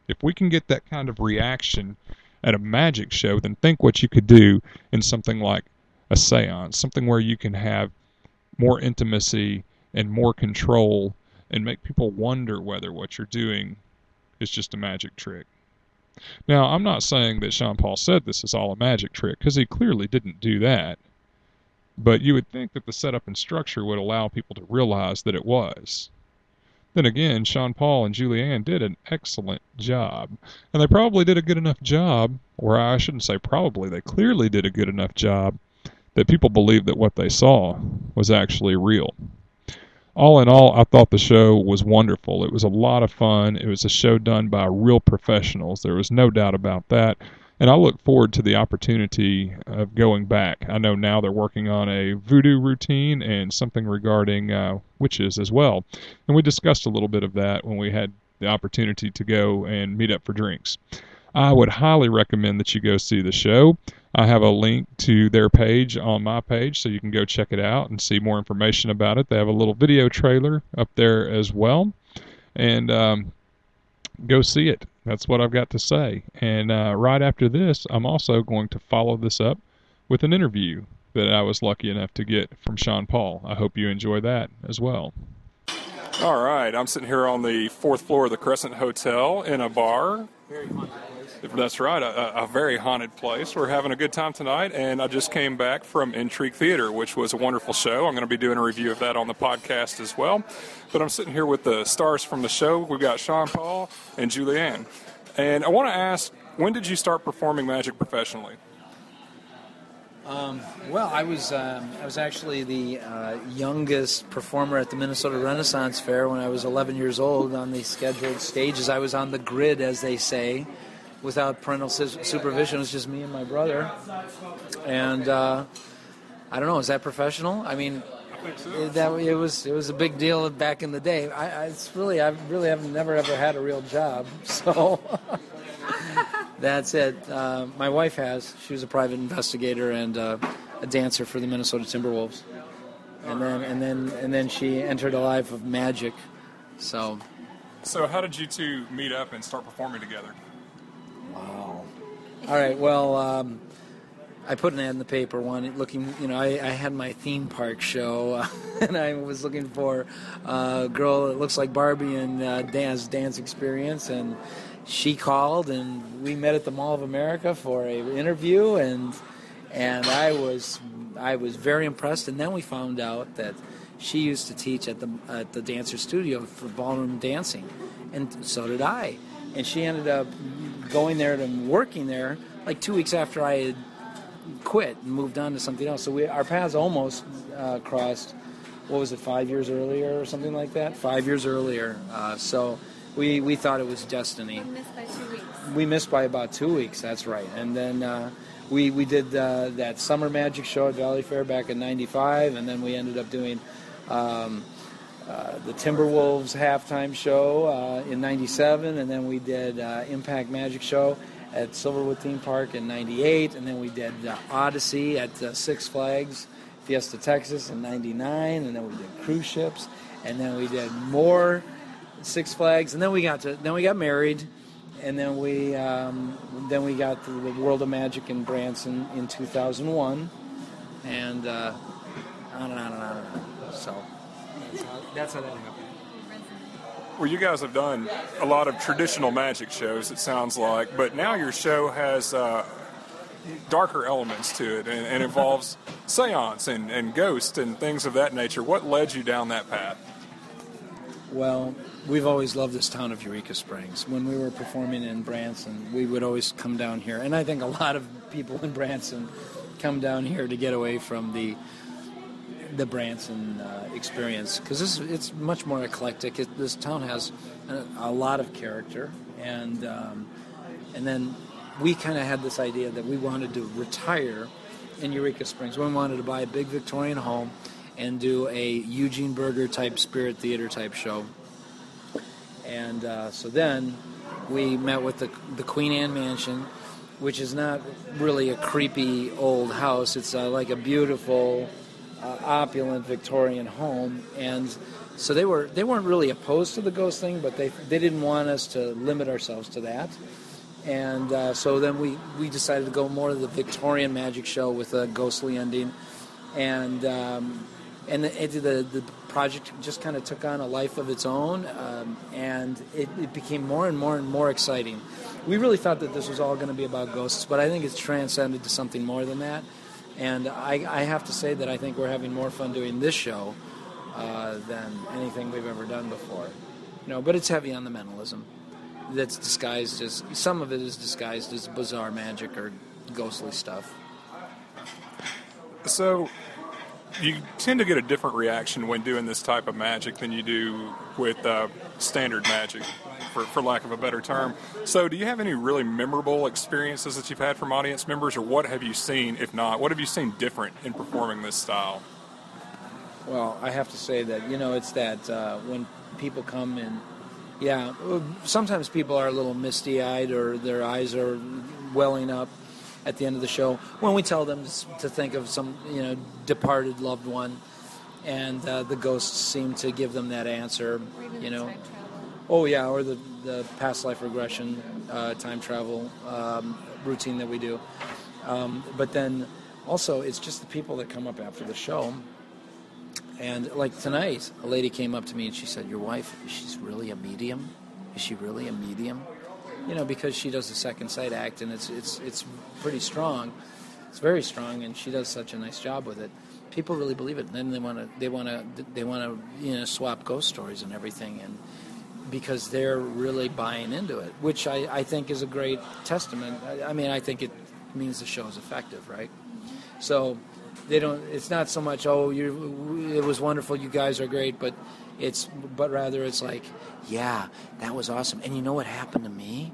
If we can get that kind of reaction at a magic show, then think what you could do in something like a seance, something where you can have more intimacy and more control and make people wonder whether what you're doing is just a magic trick. Now, I'm not saying that Sean Paul said this is all a magic trick, because he clearly didn't do that. But you would think that the setup and structure would allow people to realize that it was. Then again, Sean Paul and Juliane did an excellent job. And they probably did a good enough job, or I shouldn't say probably, they clearly did a good enough job that people believed that what they saw was actually real. All in all, I thought the show was wonderful. It was a lot of fun. It was a show done by real professionals. There was no doubt about that. And I look forward to the opportunity of going back. I know now they're working on a voodoo routine and something regarding uh, witches as well. And we discussed a little bit of that when we had the opportunity to go and meet up for drinks. I would highly recommend that you go see the show. I have a link to their page on my page, so you can go check it out and see more information about it. They have a little video trailer up there as well. And um, go see it. That's what I've got to say. And uh, right after this, I'm also going to follow this up with an interview that I was lucky enough to get from Sean Paul. I hope you enjoy that as well. All right, I'm sitting here on the fourth floor of the Crescent Hotel in a bar. That's right, a, a, very haunted place. We're having a good time tonight, and I just came back from Intrigue Theater, which was a wonderful show. I'm going to be doing a review of that on the podcast as well. But I'm sitting here with the stars from the show. We've got Sean Paul and Juliane. And I want to ask, when did you start performing magic professionally? Um, well, I was um, I was actually the uh, youngest performer at the Minnesota Renaissance Fair when I was 11 years old on the scheduled stages. I was on the grid, as they say, without parental supervision. It was just me and my brother. And uh, I don't know, is that professional? I mean, it, that it was it was a big deal back in the day. I, I it's really I really have never ever had a real job, so that's it. Uh, my wife has. She was a private investigator and uh, a dancer for the Minnesota Timberwolves, and then and then and then she entered a life of magic. So. So how did you two meet up and start performing together? Wow. All right. Well, um, I put an ad in the paper one looking, you know, I, I had my theme park show, uh, and I was looking for a girl that looks like Barbie and uh, dance dance experience, and she called, and we met at the Mall of America for a interview, and and I was I was very impressed, and then we found out that she used to teach at the at the dancer studio for ballroom dancing, and so did I, and she ended up going there and working there like two weeks after I had quit and moved on to something else. So we our paths almost uh, crossed. What was it? Five years earlier or something like that. Five years earlier. Uh, so we we thought it was destiny. We missed by two weeks. We missed by about two weeks. That's right. And then uh, we we did uh, that summer magic show at Valleyfair back in '95, and then we ended up doing. Um, uh, the Timberwolves halftime show uh, in '97, and then we did uh, Impact Magic Show at Silverwood Theme Park in '98, and then we did Odyssey at Six Flags Fiesta Texas in '99, and then we did cruise ships, and then we did more Six Flags, and then we got to then we got married, and then we um, then we got to the World of Magic in Branson in 2001, and uh, on and on and on and on. So that's how, that happened. Well, you guys have done a lot of traditional magic shows, it sounds like, but now your show has uh, darker elements to it and, and involves seance and, and ghosts and things of that nature. What led you down that path? Well, we've always loved this town of Eureka Springs. When we were performing in Branson, we would always come down here, and I think a lot of people in Branson come down here to get away from the the Branson uh, experience because it's much more eclectic. It, this town has a, a, lot of character, and um, and then we kind of had this idea that we wanted to retire in Eureka Springs. We wanted to buy a big Victorian home and do a Eugene Burger type spirit theater type show. And uh, so then we met with the, the Queen Anne Mansion, which is not really a creepy old house. It's uh, like a beautiful uh, opulent Victorian home, and so they were they weren't really opposed to the ghost thing, but they they didn't want us to limit ourselves to that. And uh, so then we, we decided to go more to the Victorian magic show with a ghostly ending, and um, and the, the the project just kind of took on a life of its own, um, and it, it became more and more and more exciting. We really thought that this was all going to be about ghosts, but I think it's transcended to something more than that. And I, I have to say that I think we're having more fun doing this show uh, than anything we've ever done before. You know, but it's heavy on the mentalism. That's disguised as some of it is disguised as bizarre magic or ghostly stuff. So, you tend to get a different reaction when doing this type of magic than you do with uh, standard magic for, for lack of a better term. So, do you have any really memorable experiences that you've had from audience members, or what have you seen, if not, what have you seen different in performing this style? Well, I have to say that, you know, it's that uh, when people come and, yeah, sometimes people are a little misty eyed or their eyes are welling up at the end of the show when we tell them to think of some, you know, departed loved one. And uh, the ghosts seem to give them that answer, you know. Oh yeah, or the the past life regression, uh, time travel um, routine that we do. Um, but then also, it's just the people that come up after the show. And like tonight, a lady came up to me and she said, "Your wife, she's really a medium. Is she really a medium? You know, because she does the second sight act, and it's it's it's pretty strong. It's very strong, and she does such a nice job with it." People really believe it. And then they want to, they want to, they want to, you know, swap ghost stories and everything. And because they're really buying into it, which I, I think is a great testament. I, I, mean, I think it means the show is effective, right? So they don't. It's not so much oh, you, it was wonderful, you guys are great, but it's but rather it's like, yeah, that was awesome, and you know what happened to me?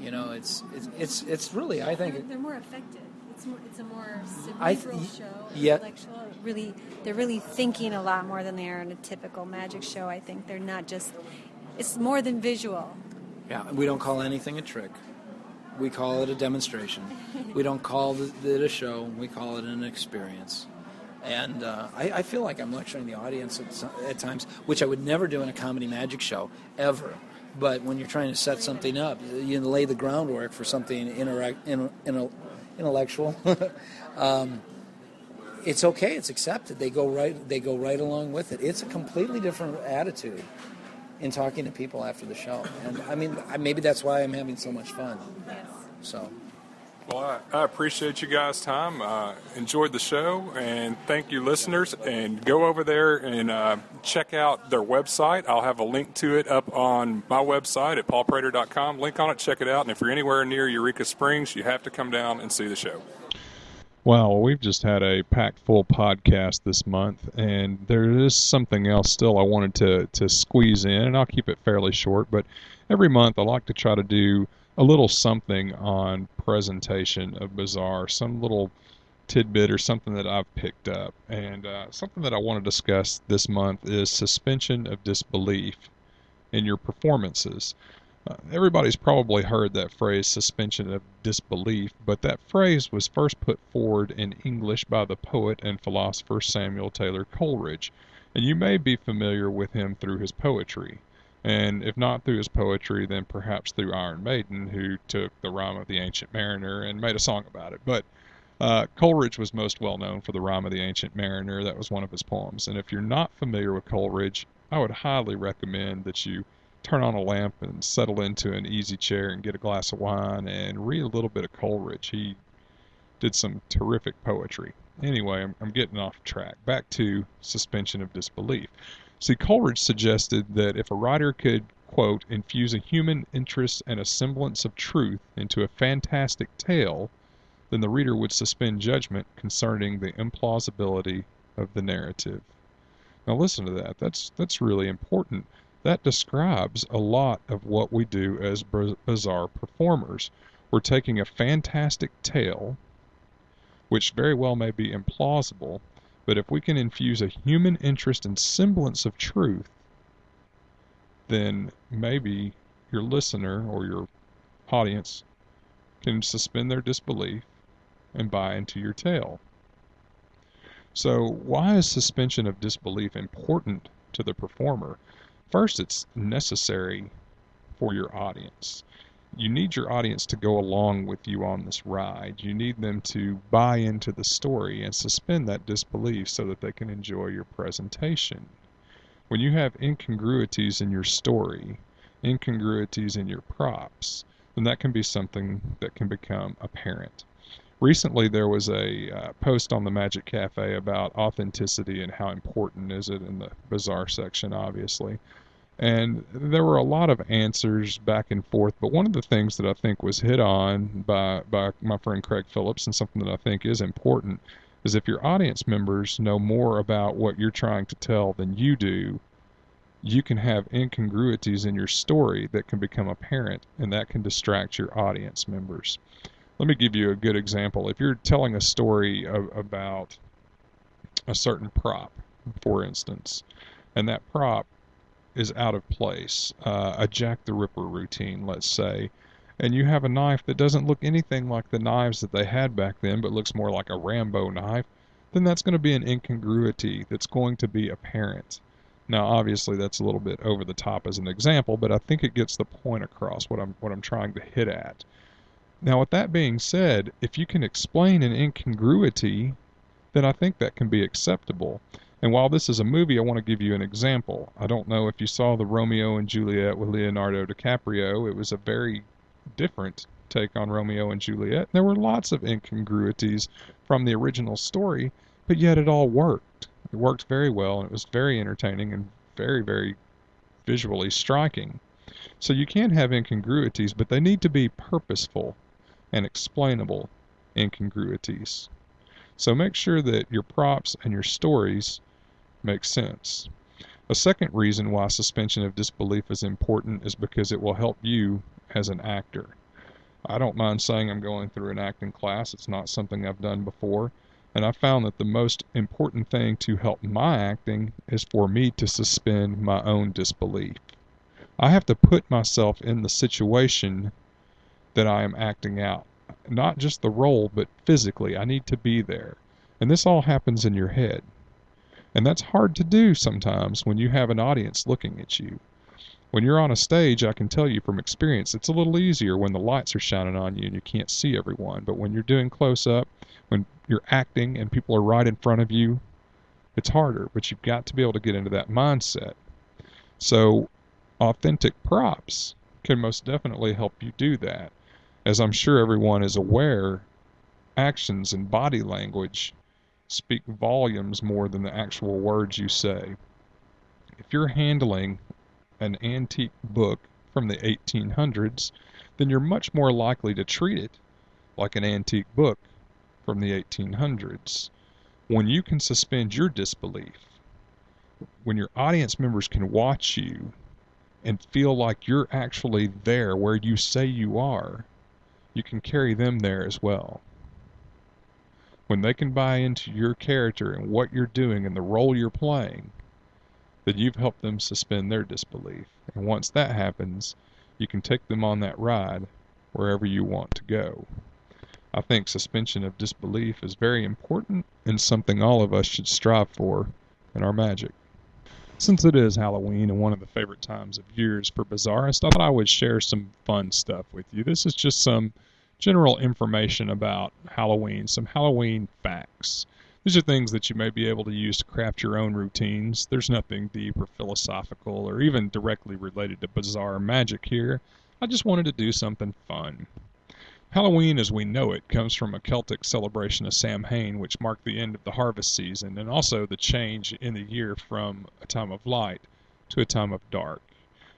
You know, it's it's it's, it's really I think they're, they're more affected. It's more, it's a more cerebral th- show, yeah. intellectual. Really, they're really thinking a lot more than they are in a typical magic show. I think they're not just it's more than visual. Yeah, we don't call anything a trick. We call it a demonstration. we don't call it a show. We call it an experience. And uh, I, I, feel like I'm lecturing the audience at, at, times, which I would never do in a comedy magic show ever. But when you're trying to set something up, you lay the groundwork for something interact, in, in intellectual. um, it's okay. It's accepted. They go right. They go right along with it. It's a completely different attitude in talking to people after the show, and I mean, maybe that's why I'm having so much fun. Yes. So. Well, I, I appreciate you guys' time. Uh, enjoyed the show, and thank you, listeners. And go over there and uh, check out their website. I'll have a link to it up on my website at paulprater.com. Link on it, check it out. And if you're anywhere near Eureka Springs, you have to come down and see the show. Well, we've just had a packed full podcast this month, and there is something else still I wanted to, to squeeze in, and I'll keep it fairly short. But every month I like to try to do a little something on presentation of Bizarre, some little tidbit or something that I've picked up. And uh, something that I want to discuss this month is suspension of disbelief in your performances. Uh, everybody's probably heard that phrase, suspension of disbelief, but that phrase was first put forward in English by the poet and philosopher Samuel Taylor Coleridge, and you may be familiar with him through his poetry and if not through his poetry, then perhaps through Iron Maiden, who took the rhyme of the Ancient Mariner and made a song about it. But uh, Coleridge was most well known for the rhyme of the Ancient Mariner. That was one of his poems. And if you're not familiar with Coleridge, I would highly recommend that you turn on a lamp and settle into an easy chair and get a glass of wine and read a little bit of Coleridge. He did some terrific poetry. Anyway, I'm, I'm getting off track. Back to suspension of disbelief. See, Coleridge suggested that if a writer could, quote, infuse a human interest and a semblance of truth into a fantastic tale, then the reader would suspend judgment concerning the implausibility of the narrative. Now listen to that. That's that's really important. That describes a lot of what we do as bizarre performers. We're taking a fantastic tale, which very well may be implausible, but if we can infuse a human interest and semblance of truth, then maybe your listener or your audience can suspend their disbelief and buy into your tale. So, why is suspension of disbelief important to the performer? First, it's necessary for your audience you need your audience to go along with you on this ride. You need them to buy into the story and suspend that disbelief so that they can enjoy your presentation. When you have incongruities in your story, incongruities in your props, then that can be something that can become apparent. Recently, there was a uh, post on the Magic Cafe about authenticity and how important is it in the bizarre section, obviously. And there were a lot of answers back and forth, but one of the things that I think was hit on by, by my friend Craig Phillips, and something that I think is important, is if your audience members know more about what you're trying to tell than you do, you can have incongruities in your story that can become apparent, and that can distract your audience members. Let me give you a good example. If you're telling a story of, about a certain prop, for instance, and that prop is out of place, uh, a Jack the Ripper routine, let's say, and you have a knife that doesn't look anything like the knives that they had back then, but looks more like a Rambo knife, then that's going to be an incongruity that's going to be apparent. Now, obviously, that's a little bit over the top as an example, but I think it gets the point across what I'm what I'm trying to hit at. Now, with that being said, if you can explain an incongruity, then I think that can be acceptable. And while this is a movie, I want to give you an example. I don't know if you saw the Romeo and Juliet with Leonardo DiCaprio. It was a very different take on Romeo and Juliet. There were lots of incongruities from the original story, but yet it all worked. It worked very well, and it was very entertaining and very, very visually striking. So you can have incongruities, but they need to be purposeful and explainable incongruities. So make sure that your props and your stories makes sense. A second reason why suspension of disbelief is important is because it will help you as an actor. I don't mind saying I'm going through an acting class. It's not something I've done before. And I found that the most important thing to help my acting is for me to suspend my own disbelief. I have to put myself in the situation that I am acting out. Not just the role, but physically. I need to be there. And this all happens in your head. And that's hard to do sometimes when you have an audience looking at you. When you're on a stage, I can tell you from experience, it's a little easier when the lights are shining on you and you can't see everyone. But when you're doing close up, when you're acting and people are right in front of you, it's harder. But you've got to be able to get into that mindset. So, authentic props can most definitely help you do that. As I'm sure everyone is aware, actions and body language speak volumes more than the actual words you say. If you're handling an antique book from the 1800s, then you're much more likely to treat it like an antique book from the 1800s. When you can suspend your disbelief, when your audience members can watch you and feel like you're actually there where you say you are, you can carry them there as well. When they can buy into your character and what you're doing and the role you're playing, then you've helped them suspend their disbelief. And once that happens, you can take them on that ride wherever you want to go. I think suspension of disbelief is very important and something all of us should strive for in our magic. Since it is Halloween and one of the favorite times of years for Bizarrist, I thought I would share some fun stuff with you. This is just some general information about Halloween, some Halloween facts. These are things that you may be able to use to craft your own routines. There's nothing deep or philosophical or even directly related to bizarre magic here. I just wanted to do something fun. Halloween as we know it comes from a Celtic celebration of Samhain, which marked the end of the harvest season and also the change in the year from a time of light to a time of dark.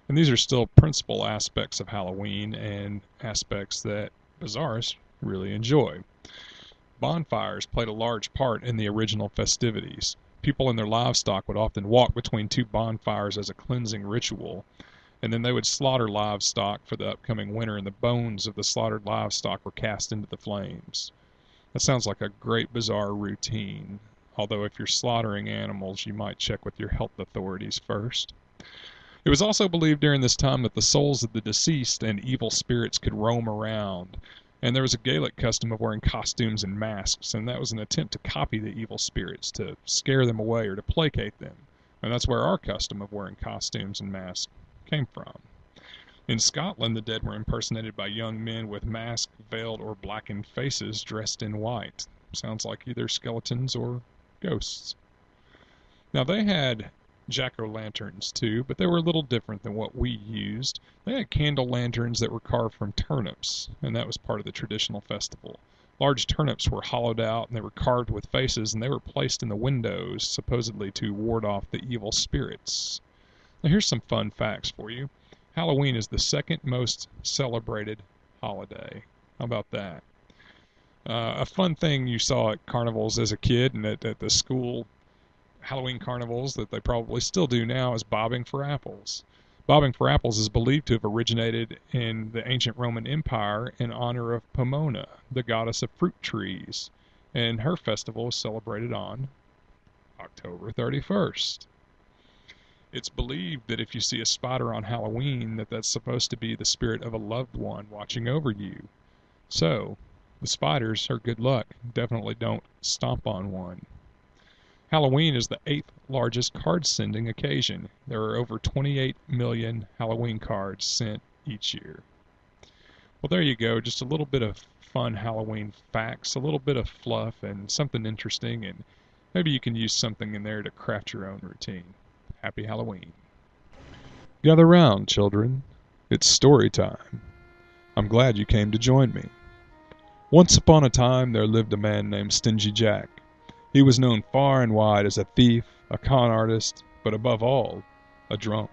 And these are still principal aspects of Halloween and aspects that bizarrists really enjoy. Bonfires played a large part in the original festivities. People and their livestock would often walk between two bonfires as a cleansing ritual, and then they would slaughter livestock for the upcoming winter, and the bones of the slaughtered livestock were cast into the flames. That sounds like a great bizarre routine, although if you're slaughtering animals, you might check with your health authorities first. It was also believed during this time that the souls of the deceased and evil spirits could roam around, and there was a Gaelic custom of wearing costumes and masks, and that was an attempt to copy the evil spirits, to scare them away or to placate them. And that's where our custom of wearing costumes and masks came from. In Scotland, the dead were impersonated by young men with masked, veiled, or blackened faces dressed in white. Sounds like either skeletons or ghosts. Now, they had jack o' lanterns too, but they were a little different than what we used. They had candle lanterns that were carved from turnips, and that was part of the traditional festival. Large turnips were hollowed out and they were carved with faces, and they were placed in the windows, supposedly to ward off the evil spirits. Now, here's some fun facts for you Halloween is the second most celebrated holiday. How about that? Uh, a fun thing you saw at carnivals as a kid and at, at the school Halloween carnivals that they probably still do now is bobbing for apples. Bobbing for apples is believed to have originated in the ancient Roman Empire in honor of Pomona, the goddess of fruit trees, and her festival is celebrated on October 31st. It's believed that if you see a spider on Halloween that that's supposed to be the spirit of a loved one watching over you. So, the spiders are good luck. Definitely don't stomp on one. Halloween is the eighth largest card sending occasion. There are over 28 million Halloween cards sent each year. Well, there you go. Just a little bit of fun Halloween facts, a little bit of fluff, and something interesting, and maybe you can use something in there to craft your own routine. Happy Halloween. Gather round, children. It's story time. I'm glad you came to join me. Once upon a time there lived a man named Stingy Jack. He was known far and wide as a thief, a con artist, but above all, a drunk.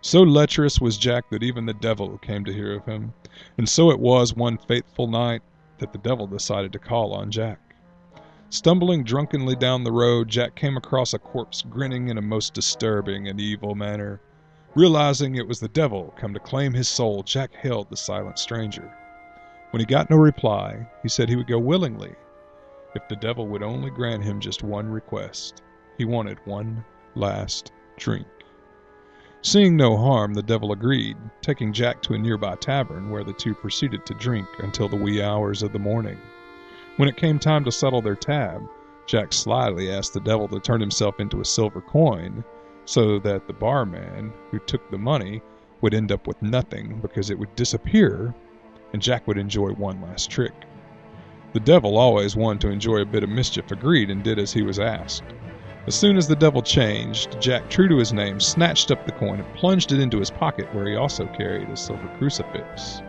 So lecherous was Jack that even the devil came to hear of him, and so it was one fateful night that the devil decided to call on Jack. Stumbling drunkenly down the road, Jack came across a corpse grinning in a most disturbing and evil manner. Realizing it was the devil come to claim his soul, Jack hailed the silent stranger. When he got no reply, he said he would go willingly if the devil would only grant him just one request. He wanted one last drink. Seeing no harm, the devil agreed, taking Jack to a nearby tavern where the two proceeded to drink until the wee hours of the morning. When it came time to settle their tab, Jack slyly asked the devil to turn himself into a silver coin, so that the barman who took the money would end up with nothing because it would disappear and Jack would enjoy one last trick. The devil always wanted to enjoy a bit of mischief, agreed, and did as he was asked. As soon as the devil changed, Jack, true to his name, snatched up the coin and plunged it into his pocket, where he also carried a silver crucifix.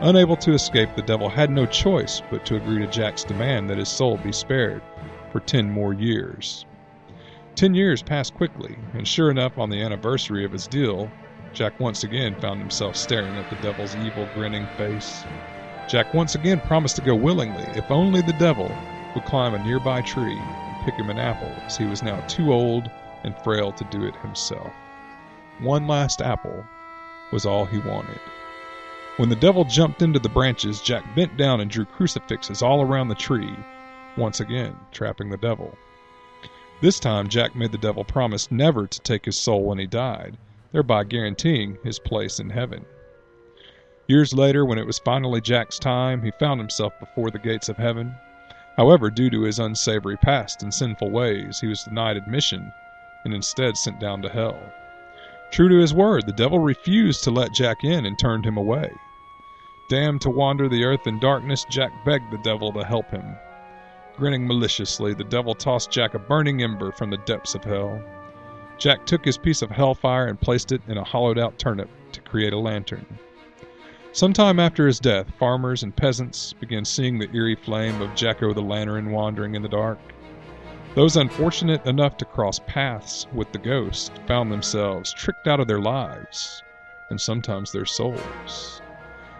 Unable to escape, the devil had no choice but to agree to Jack's demand that his soul be spared for ten more years. Ten years passed quickly, and sure enough, on the anniversary of his deal, Jack once again found himself staring at the devil's evil, grinning face. Jack once again promised to go willingly if only the devil would climb a nearby tree and pick him an apple, as he was now too old and frail to do it himself. One last apple was all he wanted. When the devil jumped into the branches, Jack bent down and drew crucifixes all around the tree, once again trapping the devil. This time, Jack made the devil promise never to take his soul when he died, thereby guaranteeing his place in heaven. Years later, when it was finally Jack's time, he found himself before the gates of heaven, However, due to his unsavory past and sinful ways, he was denied admission and instead sent down to hell. True to his word, the devil refused to let Jack in and turned him away. Damned to wander the earth in darkness, Jack begged the devil to help him. Grinning maliciously, the devil tossed Jack a burning ember from the depths of hell. Jack took his piece of hellfire and placed it in a hollowed out turnip to create a lantern. Some time after his death, farmers and peasants began seeing the eerie flame of Jacko the Lantern wandering in the dark. Those unfortunate enough to cross paths with the ghost found themselves tricked out of their lives, and sometimes their souls.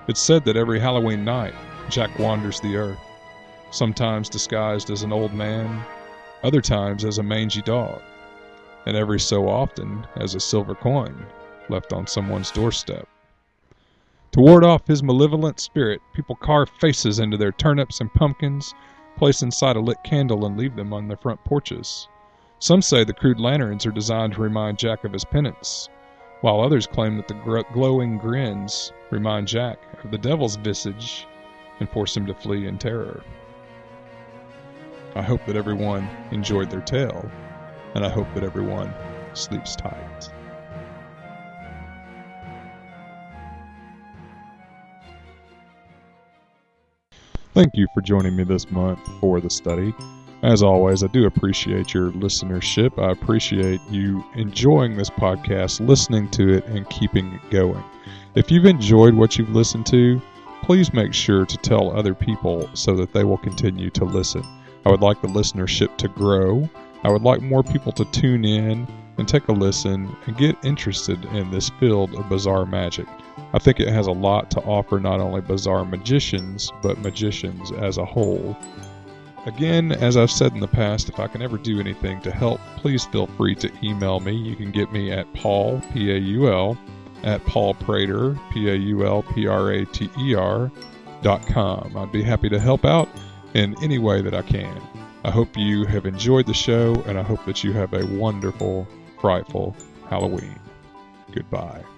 It's said that every Halloween night, Jack wanders the earth, sometimes disguised as an old man, other times as a mangy dog, and every so often as a silver coin left on someone's doorstep. To ward off his malevolent spirit, people carve faces into their turnips and pumpkins, place inside a lit candle, and leave them on their front porches. Some say the crude lanterns are designed to remind Jack of his penance, while others claim that the glowing grins remind Jack of the devil's visage and force him to flee in terror. I hope that everyone enjoyed their tale, and I hope that everyone sleeps tight. Thank you for joining me this month for the study. As always, I do appreciate your listenership. I appreciate you enjoying this podcast, listening to it, and keeping it going. If you've enjoyed what you've listened to, please make sure to tell other people so that they will continue to listen. I would like the listenership to grow. I would like more people to tune in and take a listen and get interested in this field of bizarre magic. I think it has a lot to offer not only bizarre magicians, but magicians as a whole. Again, as I've said in the past, if I can ever do anything to help, please feel free to email me. You can get me at Paul, P A U L, at Paul Prater, P A U L P R A T E R, dot com. I'd be happy to help out in any way that I can. I hope you have enjoyed the show, and I hope that you have a wonderful, frightful Halloween. Goodbye.